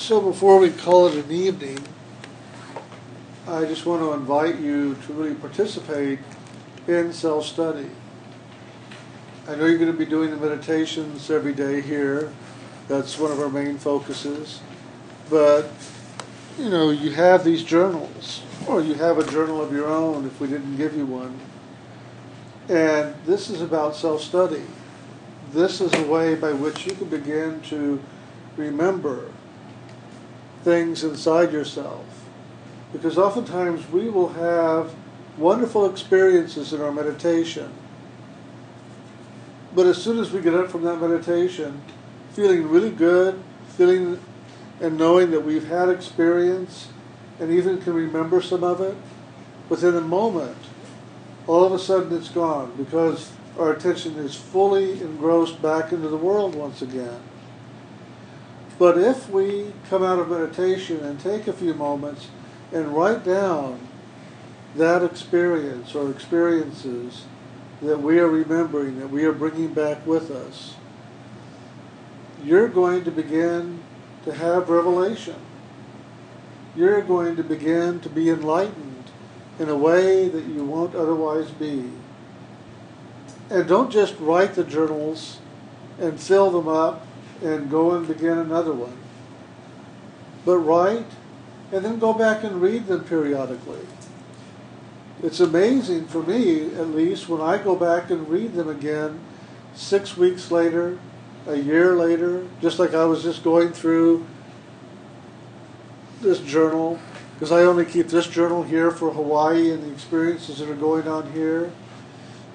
So before we call it an evening, I just want to invite you to really participate in self study. I know you're going to be doing the meditations every day here. That's one of our main focuses. But, you know, you have these journals, or you have a journal of your own if we didn't give you one. And this is about self study. This is a way by which you can begin to remember things inside yourself. Because oftentimes we will have wonderful experiences in our meditation. But as soon as we get up from that meditation, feeling really good, feeling and knowing that we've had experience and even can remember some of it, within a moment, all of a sudden it's gone because our attention is fully engrossed back into the world once again. But if we come out of meditation and take a few moments and write down that experience or experiences that we are remembering, that we are bringing back with us, you're going to begin to have revelation. You're going to begin to be enlightened in a way that you won't otherwise be. And don't just write the journals and fill them up and go and begin another one. But write and then go back and read them periodically. It's amazing for me, at least, when I go back and read them again six weeks later, a year later, just like I was just going through this journal, because I only keep this journal here for Hawaii and the experiences that are going on here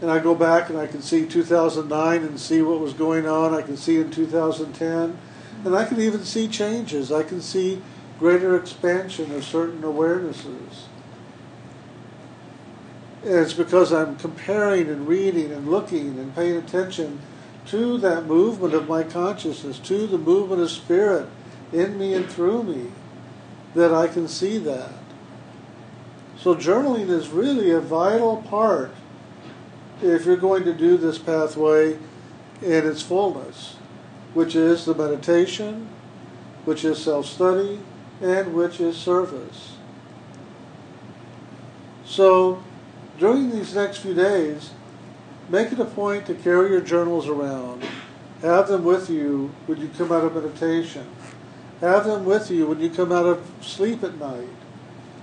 and I go back and I can see 2009 and see what was going on. I can see in 2010, and I can even see changes. I can see greater expansion of certain awarenesses. And it's because I'm comparing and reading and looking and paying attention to that movement of my consciousness, to the movement of spirit in me and through me, that I can see that. So journaling is really a vital part if you're going to do this pathway in its fullness, which is the meditation, which is self study, and which is service. So, during these next few days, make it a point to carry your journals around. Have them with you when you come out of meditation. Have them with you when you come out of sleep at night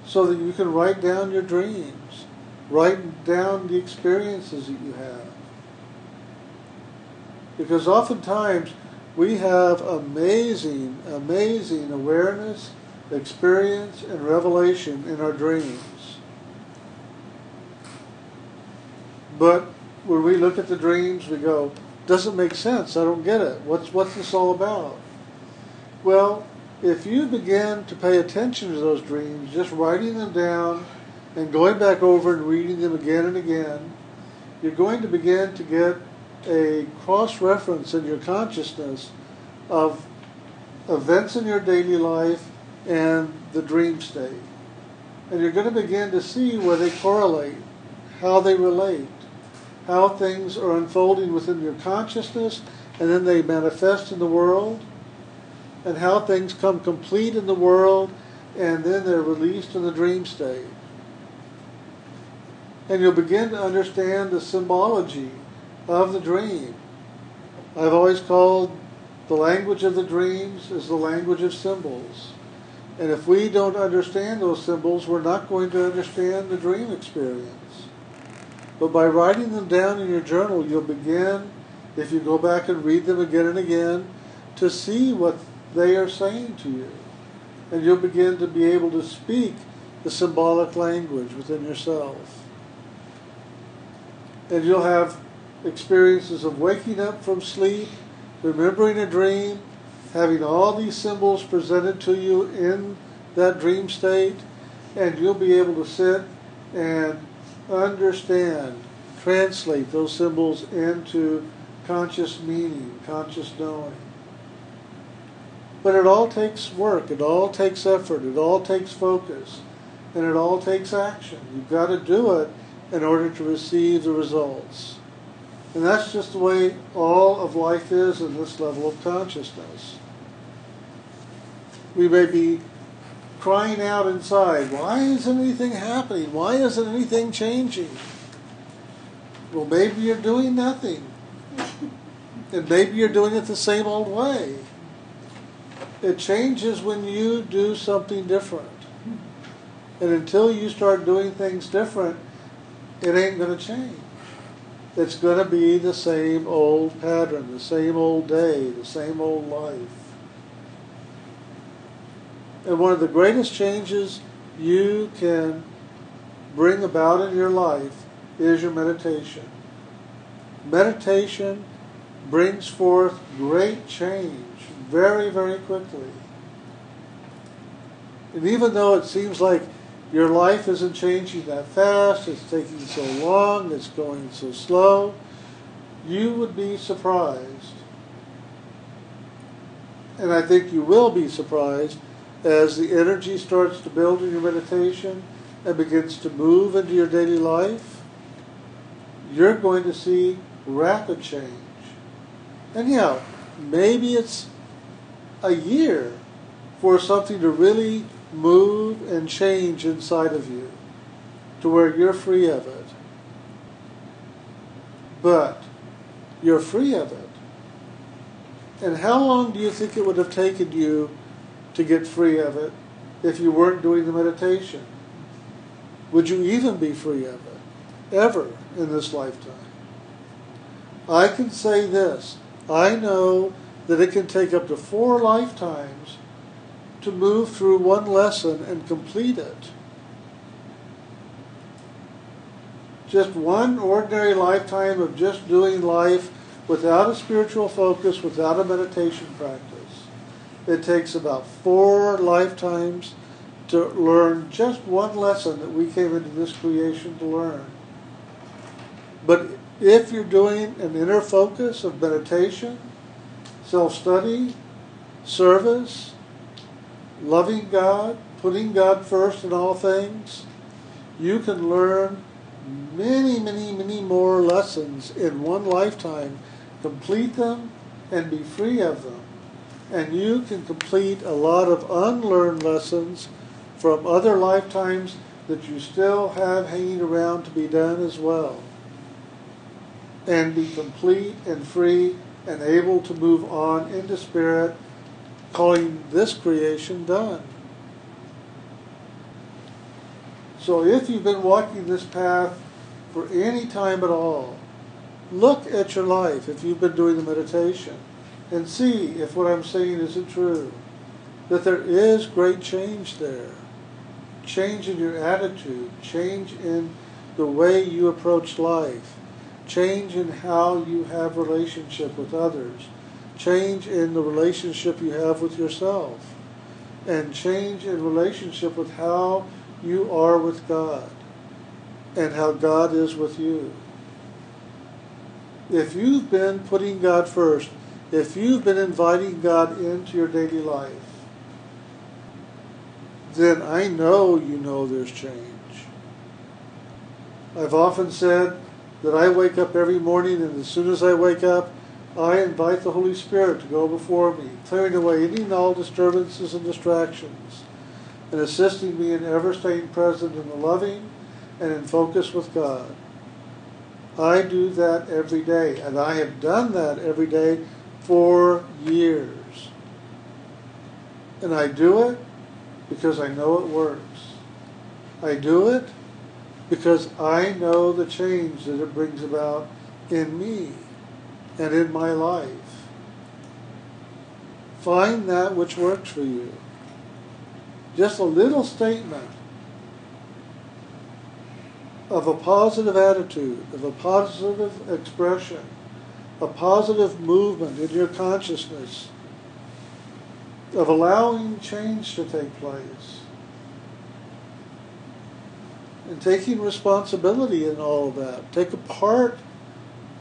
so that you can write down your dreams Write down the experiences that you have. Because oftentimes we have amazing, amazing awareness, experience, and revelation in our dreams. But when we look at the dreams, we go, doesn't make sense. I don't get it. What's, what's this all about? Well, if you begin to pay attention to those dreams, just writing them down, and going back over and reading them again and again, you're going to begin to get a cross reference in your consciousness of events in your daily life and the dream state. And you're going to begin to see where they correlate, how they relate, how things are unfolding within your consciousness, and then they manifest in the world, and how things come complete in the world, and then they're released in the dream state and you'll begin to understand the symbology of the dream. I've always called the language of the dreams is the language of symbols. And if we don't understand those symbols, we're not going to understand the dream experience. But by writing them down in your journal, you'll begin, if you go back and read them again and again, to see what they are saying to you. And you'll begin to be able to speak the symbolic language within yourself and you'll have experiences of waking up from sleep, remembering a dream, having all these symbols presented to you in that dream state, and you'll be able to sit and understand, translate those symbols into conscious meaning, conscious knowing. But it all takes work, it all takes effort, it all takes focus, and it all takes action. You've got to do it in order to receive the results. And that's just the way all of life is in this level of consciousness. We may be crying out inside, why isn't anything happening? Why isn't anything changing? Well, maybe you're doing nothing. and maybe you're doing it the same old way. It changes when you do something different. Hmm. And until you start doing things different, it ain't going to change. It's going to be the same old pattern, the same old day, the same old life. And one of the greatest changes you can bring about in your life is your meditation. Meditation brings forth great change very, very quickly. And even though it seems like your life isn't changing that fast, it's taking so long, it's going so slow, you would be surprised. And I think you will be surprised as the energy starts to build in your meditation and begins to move into your daily life. You're going to see rapid change. And yeah, maybe it's a year for something to really move and change inside of you to where you're free of it. But you're free of it. And how long do you think it would have taken you to get free of it if you weren't doing the meditation? Would you even be free of it ever in this lifetime? I can say this I know that it can take up to four lifetimes to move through one lesson and complete it. Just one ordinary lifetime of just doing life without a spiritual focus, without a meditation practice. It takes about four lifetimes to learn just one lesson that we came into this creation to learn. But if you're doing an inner focus of meditation, self study, service, loving God, putting God first in all things, you can learn many, many, many more lessons in one lifetime, complete them, and be free of them. And you can complete a lot of unlearned lessons from other lifetimes that you still have hanging around to be done as well and be complete and free and able to move on into spirit, calling this creation done. So if you've been walking this path for any time at all, look at your life if you've been doing the meditation and see if what I'm saying isn't true. That there is great change there. Change in your attitude, change in the way you approach life change in how you have relationship with others, change in the relationship you have with yourself, and change in relationship with how you are with God and how God is with you. If you've been putting God first, if you've been inviting God into your daily life, then I know you know there's change. I've often said that I wake up every morning, and as soon as I wake up, I invite the Holy Spirit to go before me, clearing away any and all disturbances and distractions, and assisting me in ever staying present in the loving and in focus with God. I do that every day, and I have done that every day for years. And I do it because I know it works. I do it because I know the change that it brings about in me and in my life. Find that which works for you. Just a little statement of a positive attitude, of a positive expression, a positive movement in your consciousness, of allowing change to take place and taking responsibility in all of that. Take a part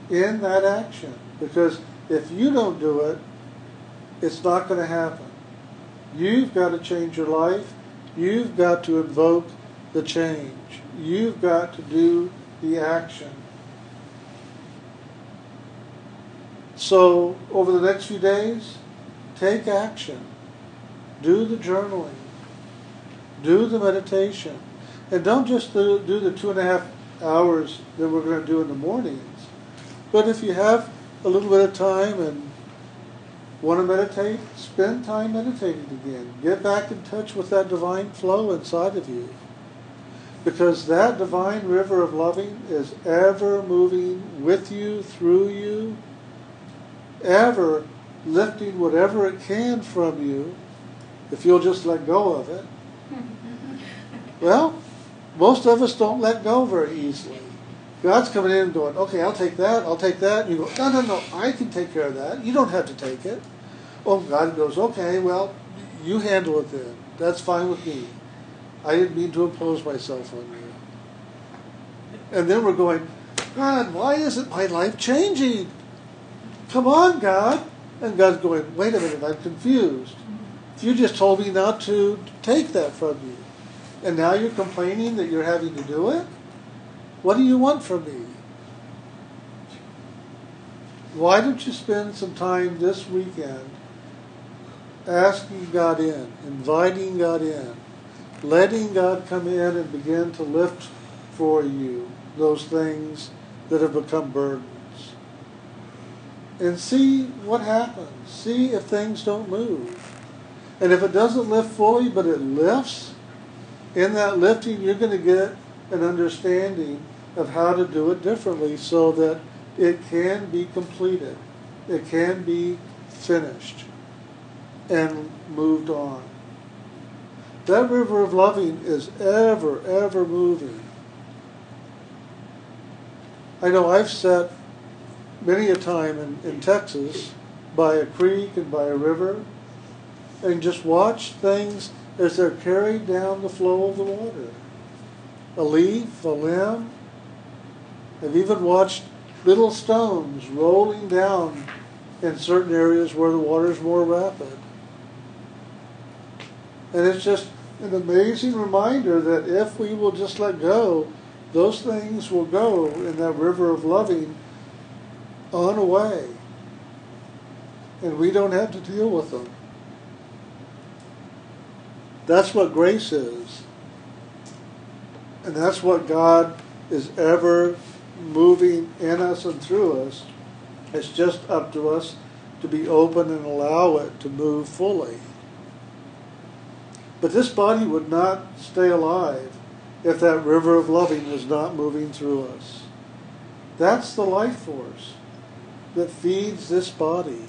in that action because if you don't do it, it's not going to happen. You've got to change your life. You've got to invoke the change. You've got to do the action. So, over the next few days, take action. do the journaling, do the meditation, and don't just do, do the two and a half hours that we're going to do in the mornings. But if you have a little bit of time and want to meditate, spend time meditating again. Get back in touch with that divine flow inside of you. Because that divine river of loving is ever moving with you, through you, ever lifting whatever it can from you, if you'll just let go of it. well, most of us don't let go very easily. God's coming in and going, okay, I'll take that, I'll take that. And you go, no, no, no, I can take care of that. You don't have to take it. Oh, God goes, okay, well, you handle it then. That's fine with me. I didn't mean to impose myself on you. And then we're going, God, why isn't my life changing? Come on, God. And God's going, wait a minute, I'm confused. You just told me not to take that from you. And now you're complaining that you're having to do it? What do you want from me? Why don't you spend some time this weekend asking God in, inviting God in, letting God come in and begin to lift for you those things that have become burdens? And see what happens. See if things don't move. And if it doesn't lift fully, but it lifts, in that lifting, you're going to get an understanding of how to do it differently so that it can be completed, it can be finished, and moved on. That river of loving is ever, ever moving. I know I've sat many a time in, in Texas by a creek and by a river and just watched things as they're carried down the flow of the water. A leaf, a limb. I've even watched little stones rolling down in certain areas where the water is more rapid. And it's just an amazing reminder that if we will just let go, those things will go in that river of loving on away. And we don't have to deal with them. That's what grace is. And that's what God is ever moving in us and through us. It's just up to us to be open and allow it to move fully. But this body would not stay alive if that river of loving was not moving through us. That's the life force that feeds this body.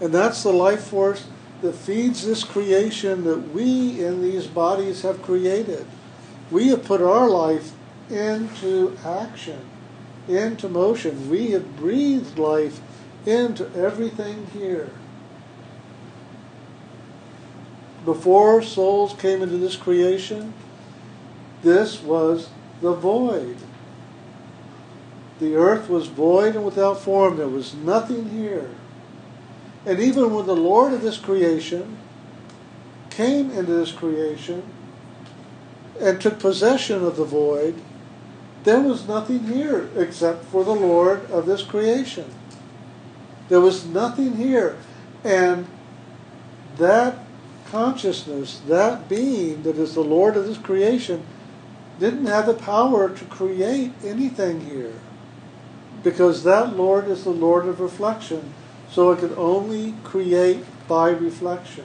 And that's the life force that feeds this creation that we in these bodies have created. We have put our life into action, into motion. We have breathed life into everything here. Before souls came into this creation, this was the void. The earth was void and without form. There was nothing here. And even when the Lord of this creation came into this creation and took possession of the void, there was nothing here except for the Lord of this creation. There was nothing here. And that consciousness, that being that is the Lord of this creation, didn't have the power to create anything here. Because that Lord is the Lord of reflection so it could only create by reflection.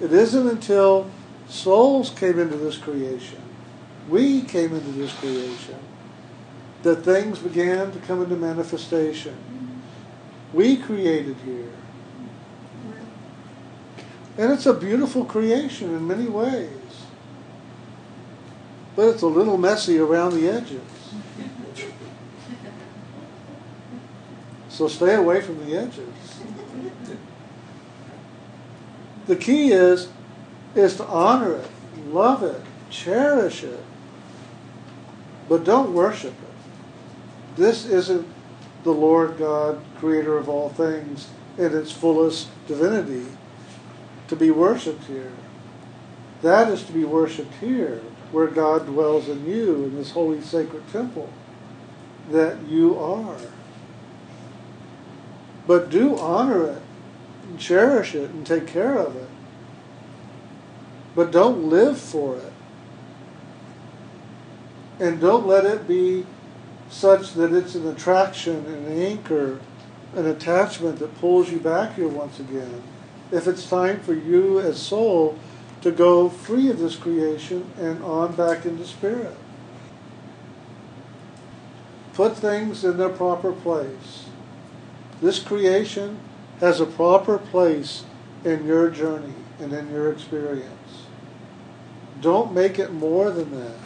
It isn't until souls came into this creation, we came into this creation, that things began to come into manifestation. We created here. And it's a beautiful creation in many ways. But it's a little messy around the edges. So stay away from the edges. The key is is to honor it, love it, cherish it, but don't worship it. This isn't the Lord God, creator of all things, in its fullest divinity, to be worshipped here. That is to be worshipped here, where God dwells in you, in this holy sacred temple that you are. But do honor it and cherish it and take care of it. But don't live for it. And don't let it be such that it's an attraction, an anchor, an attachment that pulls you back here once again. If it's time for you as soul to go free of this creation and on back into spirit. Put things in their proper place. This creation has a proper place in your journey and in your experience. Don't make it more than that.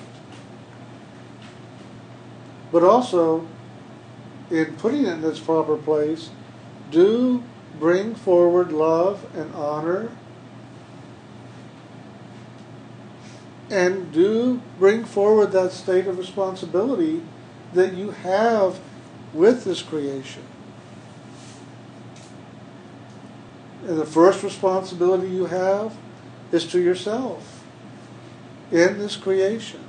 But also, in putting it in its proper place, do bring forward love and honor and do bring forward that state of responsibility that you have with this creation. And the first responsibility you have is to yourself in this creation.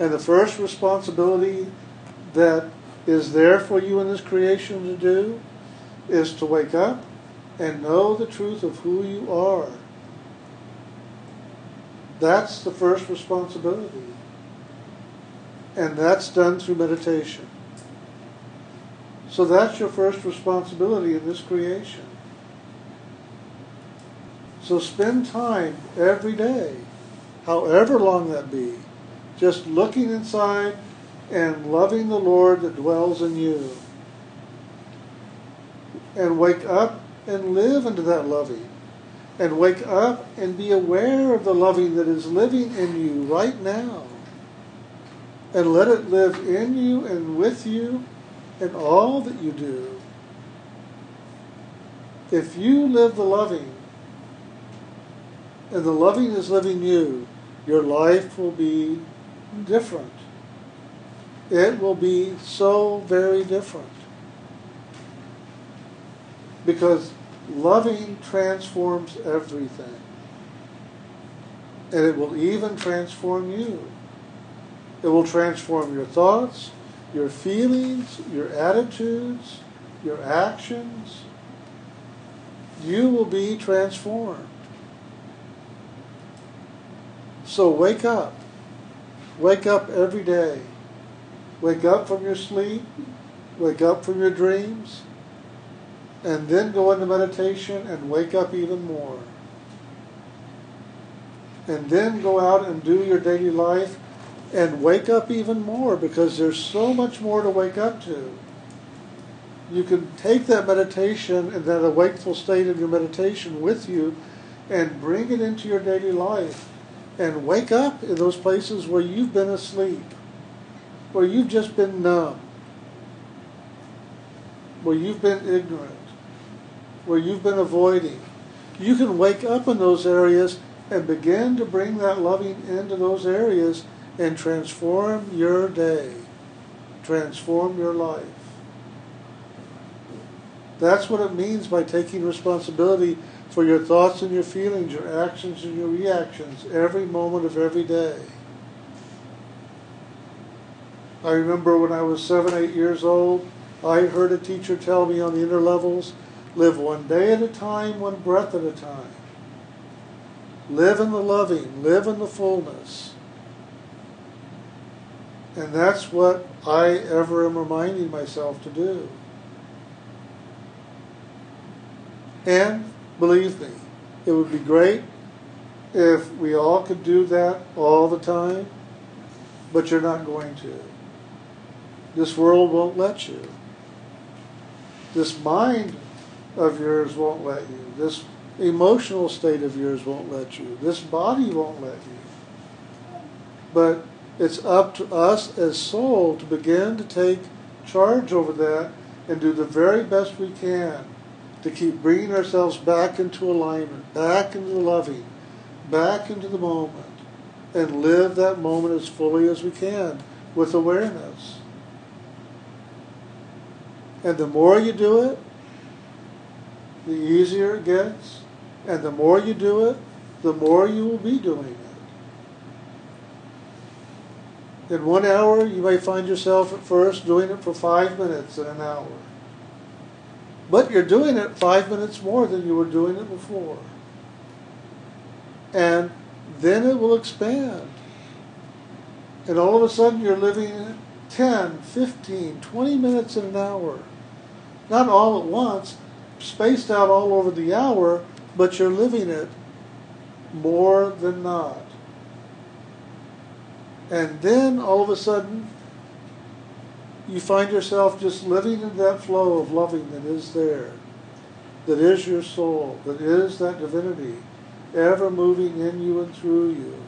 And the first responsibility that is there for you in this creation to do is to wake up and know the truth of who you are. That's the first responsibility. And that's done through meditation. So that's your first responsibility in this creation. So spend time every day, however long that be, just looking inside and loving the Lord that dwells in you. And wake up and live into that loving. And wake up and be aware of the loving that is living in you right now. And let it live in you and with you in all that you do. If you live the loving, and the loving is living you, your life will be different. It will be so very different. Because loving transforms everything. And it will even transform you. It will transform your thoughts, your feelings, your attitudes, your actions. You will be transformed. So wake up. Wake up every day. Wake up from your sleep. Wake up from your dreams. And then go into meditation and wake up even more. And then go out and do your daily life and wake up even more because there's so much more to wake up to. You can take that meditation and that awakeful state of your meditation with you and bring it into your daily life and wake up in those places where you've been asleep, where you've just been numb, where you've been ignorant, where you've been avoiding. You can wake up in those areas and begin to bring that loving into those areas and transform your day, transform your life. That's what it means by taking responsibility for your thoughts and your feelings, your actions and your reactions every moment of every day. I remember when I was seven, eight years old, I heard a teacher tell me on the inner levels live one day at a time, one breath at a time. Live in the loving, live in the fullness. And that's what I ever am reminding myself to do. And believe me, it would be great if we all could do that all the time, but you're not going to. This world won't let you. This mind of yours won't let you. This emotional state of yours won't let you. This body won't let you. But it's up to us as soul to begin to take charge over that and do the very best we can to keep bringing ourselves back into alignment, back into loving, back into the moment, and live that moment as fully as we can with awareness. And the more you do it, the easier it gets. And the more you do it, the more you will be doing it. In one hour, you may find yourself at first doing it for five minutes in an hour. But you're doing it five minutes more than you were doing it before. And then it will expand. And all of a sudden you're living 10, 15, 20 minutes in an hour. Not all at once, spaced out all over the hour, but you're living it more than not. And then all of a sudden, you find yourself just living in that flow of loving that is there, that is your soul, that is that divinity, ever moving in you and through you.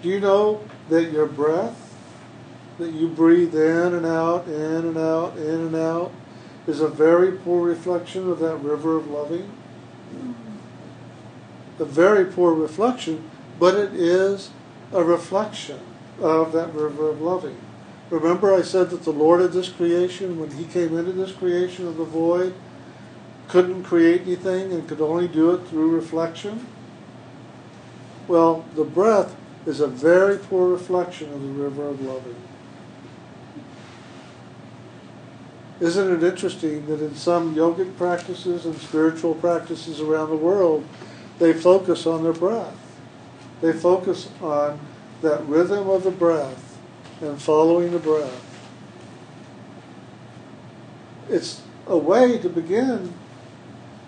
Do you know that your breath, that you breathe in and out, in and out, in and out, is a very poor reflection of that river of loving? Mm-hmm. A very poor reflection, but it is a reflection of that river of loving. Remember, I said that the Lord of this creation, when He came into this creation of the void, couldn't create anything and could only do it through reflection? Well, the breath is a very poor reflection of the river of loving. Isn't it interesting that in some yogic practices and spiritual practices around the world, they focus on their breath? They focus on that rhythm of the breath and following the breath. It's a way to begin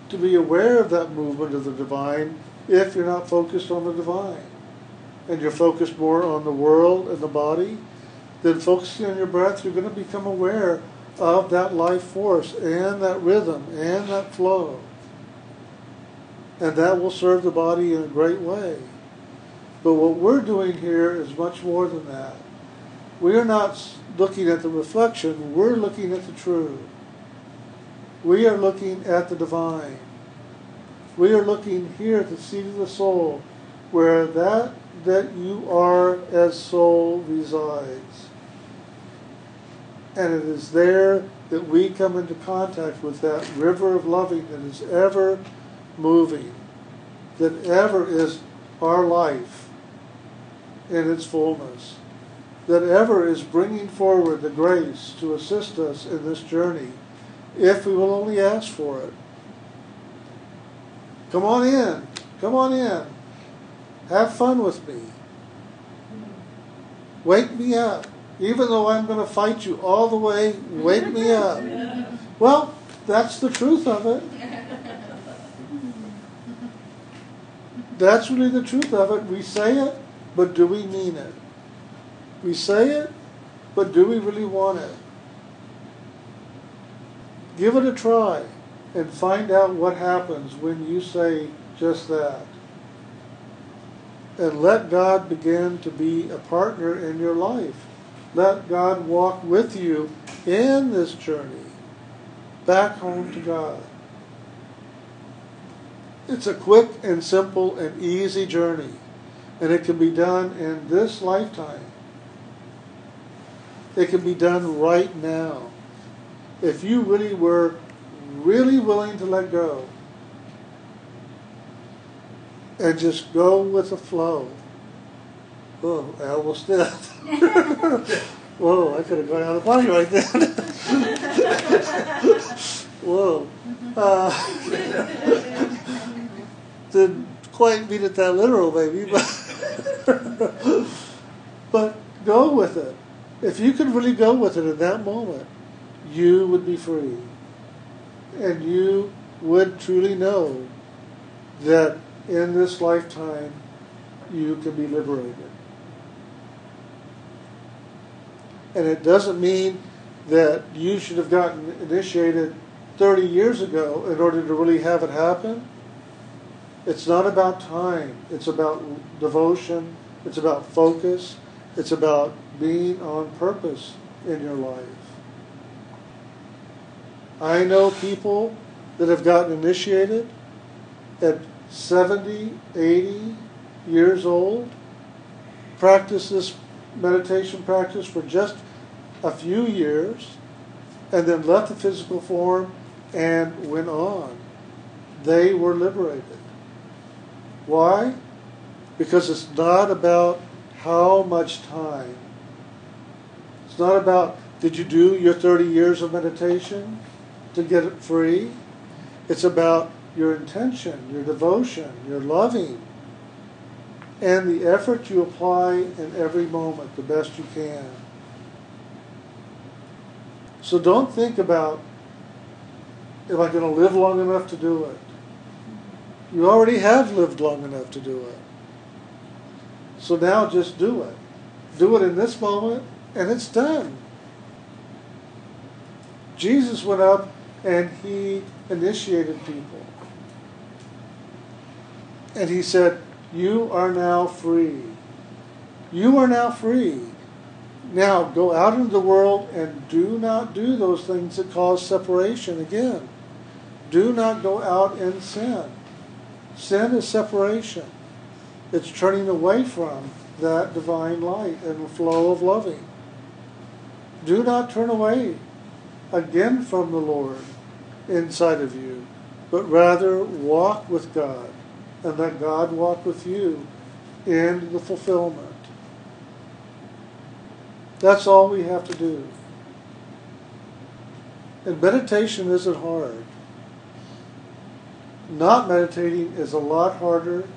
to be aware of that movement of the divine if you're not focused on the divine and you're focused more on the world and the body, then focusing on your breath, you're going to become aware of that life force and that rhythm and that flow. And that will serve the body in a great way. But what we're doing here is much more than that. We are not looking at the reflection, we're looking at the true. We are looking at the divine. We are looking here at the seat of the soul, where that that you are as soul resides. And it is there that we come into contact with that river of loving that is ever moving, that ever is our life in its fullness, that ever is bringing forward the grace to assist us in this journey if we will only ask for it. Come on in. Come on in. Have fun with me. Wake me up. Even though I'm going to fight you all the way, wake me up. Well, that's the truth of it. That's really the truth of it. We say it, but do we mean it? We say it, but do we really want it? Give it a try and find out what happens when you say just that and let God begin to be a partner in your life. Let God walk with you in this journey back home to God. It's a quick and simple and easy journey, and it can be done in this lifetime. It can be done right now. If you really were really willing to let go, and just go with the flow. Oh, I almost did. Whoa, I could have gone out of body right then. Whoa. Uh, didn't quite mean it that literal, maybe, but, but go with it. If you could really go with it in that moment, you would be free. And you would truly know that in this lifetime you can be liberated. And it doesn't mean that you should have gotten initiated 30 years ago in order to really have it happen. It's not about time, it's about devotion, it's about focus, it's about being on purpose in your life. I know people that have gotten initiated at 70, 80 years old, practice this meditation practice for just a few years, and then left the physical form and went on. They were liberated. Why? Because it's not about how much time. It's not about Did you do your 30 years of meditation to get it free? It's about your intention, your devotion, your loving, and the effort you apply in every moment the best you can. So don't think about, am I going to live long enough to do it? You already have lived long enough to do it. So now just do it. Do it in this moment, and it's done. Jesus went up and he initiated people. And he said, You are now free. You are now free. Now go out into the world and do not do those things that cause separation again. Do not go out and sin. Sin is separation. It's turning away from that divine light and flow of loving. Do not turn away again from the Lord inside of you, but rather walk with God and let God walk with you in the fulfillment. That's all we have to do. And meditation isn't hard. Not meditating is a lot harder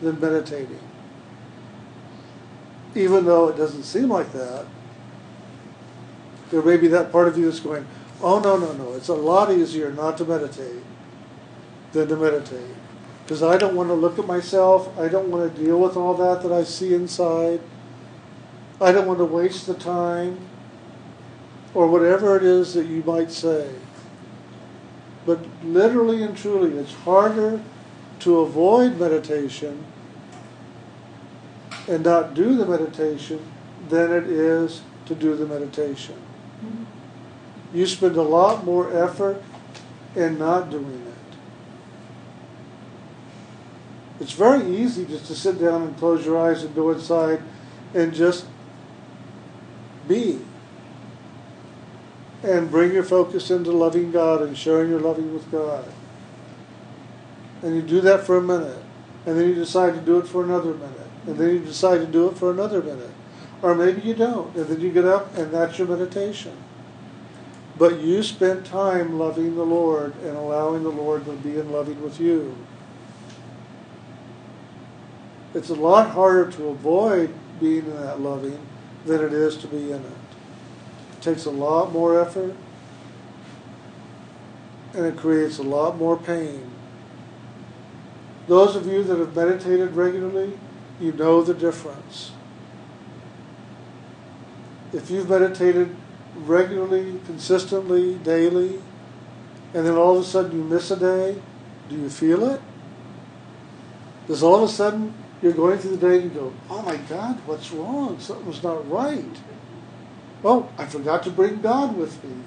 than meditating. Even though it doesn't seem like that, there may be that part of you that's going, oh, no, no, no, it's a lot easier not to meditate than to meditate. Because I don't want to look at myself. I don't want to deal with all that that I see inside. I don't want to waste the time or whatever it is that you might say. But literally and truly, it's harder to avoid meditation and not do the meditation than it is to do the meditation. Mm-hmm. You spend a lot more effort in not doing it. It's very easy just to sit down and close your eyes and go inside and just be. And bring your focus into loving God and sharing your loving with God. And you do that for a minute. And then you decide to do it for another minute. And then you decide to do it for another minute. Or maybe you don't. And then you get up and that's your meditation. But you spent time loving the Lord and allowing the Lord to be in loving with you. It's a lot harder to avoid being in that loving than it is to be in it. Takes a lot more effort and it creates a lot more pain. Those of you that have meditated regularly, you know the difference. If you've meditated regularly, consistently, daily, and then all of a sudden you miss a day, do you feel it? Does all of a sudden you're going through the day and you go, oh my God, what's wrong? Something's not right. Oh, I forgot to bring God with me.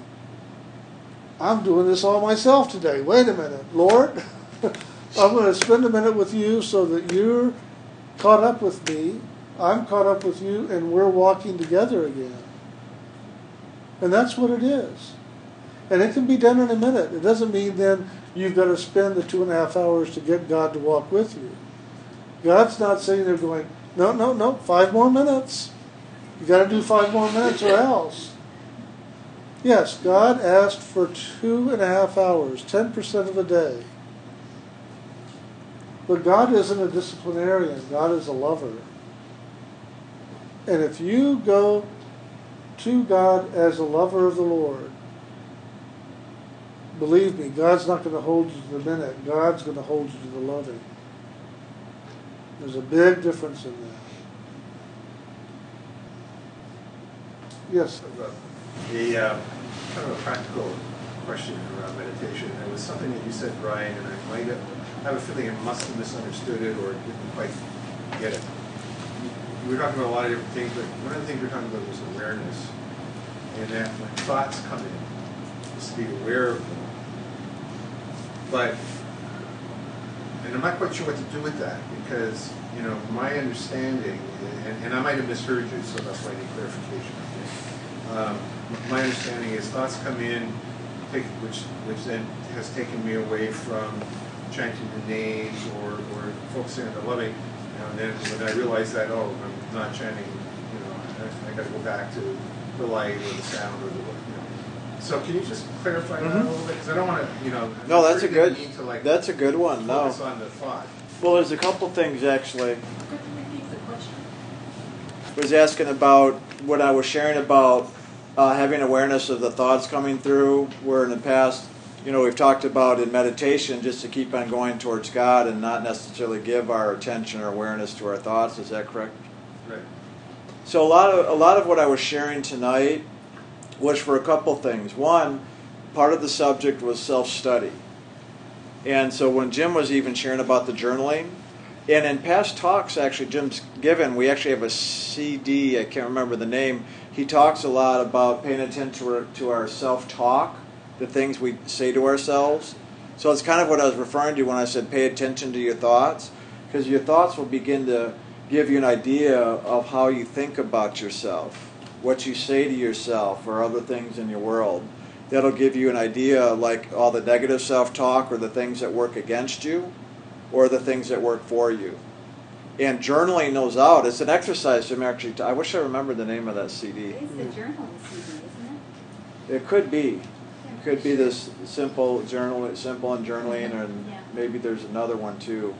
I'm doing this all myself today. Wait a minute, Lord. I'm going to spend a minute with you so that you're caught up with me. I'm caught up with you, and we're walking together again. And that's what it is. And it can be done in a minute. It doesn't mean then you've got to spend the two and a half hours to get God to walk with you. God's not sitting there going, no, no, no, five more minutes. You got to do five more minutes or else. Yes, God asked for two and a half hours, 10% of a day. But God isn't a disciplinarian, God is a lover. And if you go to God as a lover of the Lord, believe me, God's not going to hold you to the minute. God's going to hold you to the loving. There's a big difference in that. Yes. The uh, kind of a practical question around meditation. It was something that you said, Brian, and I might have, I have a feeling I must have misunderstood it or didn't quite get it. You were talking about a lot of different things, but one of the things you were talking about was awareness. And that when thoughts come in, just to be aware of them. But and I'm not quite sure what to do with that because, you know, my understanding, and, and I might have misheard you, so that's why I need clarification. Um, my understanding is thoughts come in, take, which which then has taken me away from chanting the names or, or focusing on the loving. And then when I realize that, oh, I'm not chanting, you know, I, I got to go back to the light or the sound or the, you know. So can you just clarify that a Mhm. little bit? Because I don't want to, you know. No, that's a I'm sure you good. didn't to, like, That's a good one. No. On the thought. Well, there's a couple things actually. Could you repeat the question? was asking about what I was sharing about uh, having awareness of the thoughts coming through. Where in the past, you know, we've talked about in meditation just to keep on going towards God and not necessarily give our attention or awareness to our thoughts. Is that correct? Right. So a lot of a lot of what I was sharing tonight was for a couple things. One, part of the subject was self-study. And so when Jim was even sharing about the journaling, and in past talks actually Jim's given, we actually have a CD, I can't remember the name. He talks a lot about paying attention to our, to our self-talk, the things we say to ourselves. So it's kind of what I was referring to when I said pay attention to your thoughts, because your thoughts will begin to give you an idea of how you think about yourself, what you say to yourself, or other things in your world. That'll give you an idea, like all the negative self talk, or the things that work against you, or the things that work for you. And journaling those out, it's an exercise. Jim actually, I wish I remembered the name of that CD. It is the journaling CD, isn't it? It could be. It could be this simple journal, simple and journaling, and Yeah. maybe there's another one too.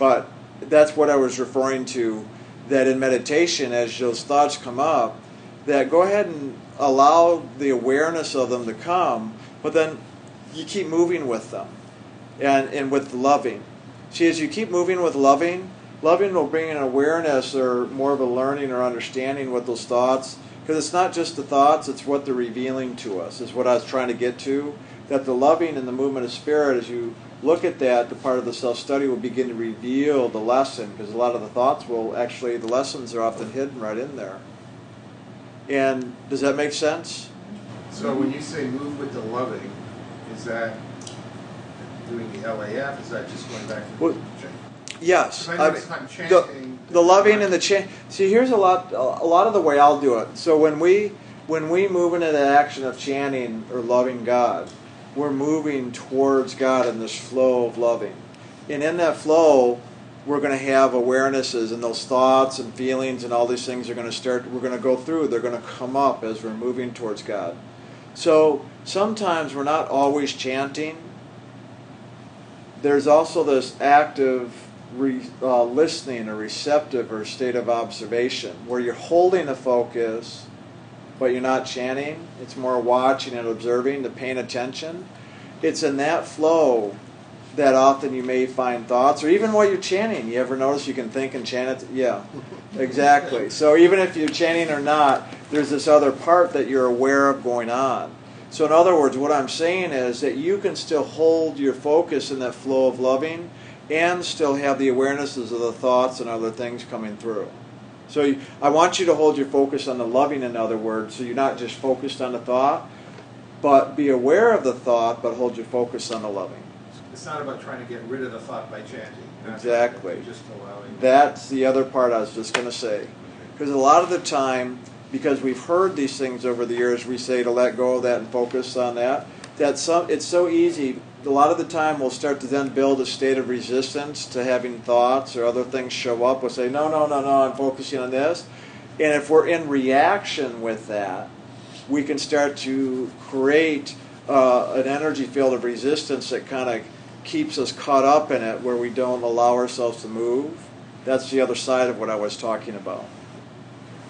But that's what I was referring to. That in meditation, as those thoughts come up, that go ahead and allow the awareness of them to come, but then you keep moving with them, and and with loving. See, as you keep moving with loving, loving will bring an awareness or more of a learning or understanding with those thoughts. Because it's not just the thoughts, it's what they're revealing to us, is what I was trying to get to. That the loving and the movement of spirit, as you look at that, the part of the self study will begin to reveal the lesson, because a lot of the thoughts will actually, the lessons are often hidden right in there. And does that make sense? So when you say move with the loving, is that doing the LAF? Is that just going back to Well, the Yes. I I'm the, chanting. the loving and the chant. See, here's a lot. A lot of the way I'll do it. So when we when we move into the action of chanting or loving God, we're moving towards God in this flow of loving, and in that flow, we're going to have awarenesses and those thoughts and feelings and all these things are going to start. We're going to go through. They're going to come up as we're moving towards God. So sometimes we're not always chanting. There's also this active re, uh, listening or receptive or state of observation where you're holding the focus, but you're not chanting. It's more watching and observing, the paying attention. It's in that flow that often you may find thoughts, or even while you're chanting. You ever notice you can think and chant it? Yeah, exactly. So even if you're chanting or not, there's this other part that you're aware of going on. So, in other words, what I'm saying is that you can still hold your focus in that flow of loving and still have the awarenesses of the thoughts and other things coming through. So, you- I want you to hold your focus on the loving, in other words, so you're not just focused on the thought, but be aware of the thought, but hold your focus on the loving. It's not about trying to get rid of the thought by chanting. Exactly. Just allowing. That's the other part I was just going to say. Because a lot of the time, because we've heard these things over the years, we say to let go of that and focus on that. That some, it's so easy. A lot of the time, we'll start to then build a state of resistance to having thoughts or other things show up. We'll say, no, no, no, no, I'm focusing on this. And if we're in reaction with that, we can start to create uh, an energy field of resistance that kind of keeps us caught up in it where we don't allow ourselves to move. That's the other side of what I was talking about.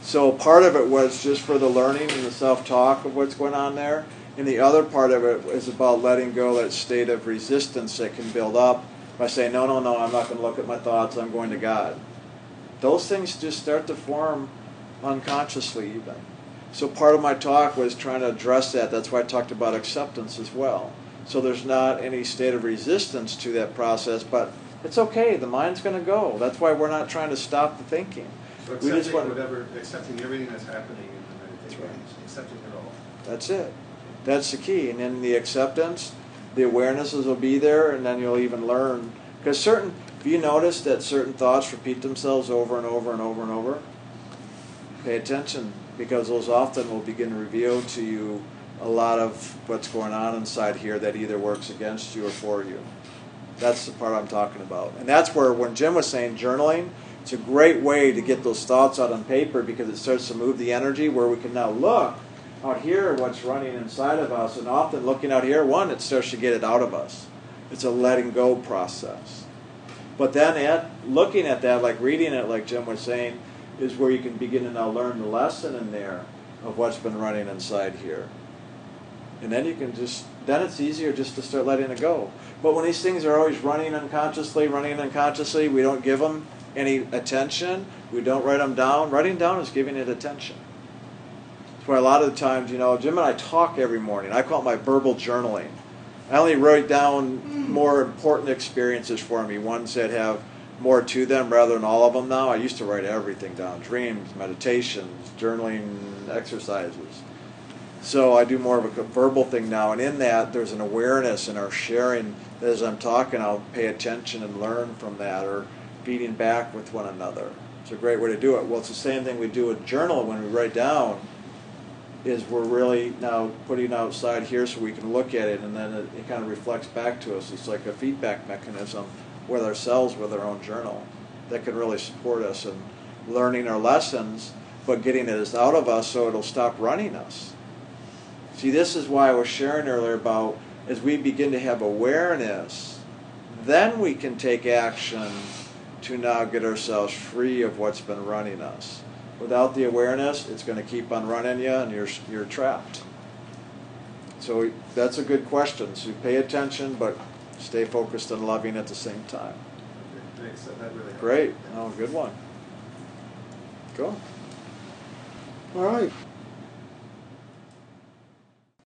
So part of it was just for the learning and the self talk of what's going on there. And the other part of it is about letting go that state of resistance that can build up by saying, no, no, no, I'm not going to look at my thoughts, I'm going to God. Those things just start to form unconsciously, even. So part of my talk was trying to address that. That's why I talked about acceptance as well. So there's not any state of resistance to that process, but it's okay. The mind's going to go. That's why we're not trying to stop the thinking. So we just accepting want- whatever, accepting everything that's happening in the meditation, right. accepting it all. That's it. That's the key. And then the acceptance, the awarenesses will be there, and then you'll even learn. Because certain, if you notice that certain thoughts repeat themselves over and over and over and over, pay attention because those often will begin to reveal to you a lot of what's going on inside here that either works against you or for you. That's the part I'm talking about. And that's where, when Jim was saying journaling, it's a great way to get those thoughts out on paper because it starts to move the energy where we can now look out here what's running inside of us, and often looking out here, one, it starts to get it out of us. It's a letting go process. But then at looking at that, like reading it, like Jim was saying, is where you can begin to now learn the lesson in there of what's been running inside here. And then you can just, then it's easier just to start letting it go. But when these things are always running unconsciously, running unconsciously, we don't give them any attention, we don't write them down. Writing down is giving it attention. That's why a lot of the times, you know, Jim and I talk every morning. I call it my verbal journaling. I only write down hmm. more important experiences for me, ones that have more to them rather than all of them now. I used to write everything down dreams, meditations, journaling exercises. So I do more of a verbal thing now, and in that, there's an awareness in our sharing. As I'm talking, I'll pay attention and learn from that, or feeding back with one another. It's a great way to do it. Well, it's the same thing we do with journal when we write down. Is we're really now putting outside here so we can look at it, and then it, it kind of reflects back to us. It's like a feedback mechanism with ourselves, with our own journal, that can really support us in learning our lessons, but getting it out of us so it'll stop running us. See, this is why I was sharing earlier about as we begin to have awareness, then we can take action to now get ourselves free of what's been running us. Without the awareness, it's going to keep on running you and you're, you're trapped. So that's a good question. So pay attention, but stay focused and loving at the same time. Okay, Thanks, that that really. Great. Oh, good one. Cool. All right.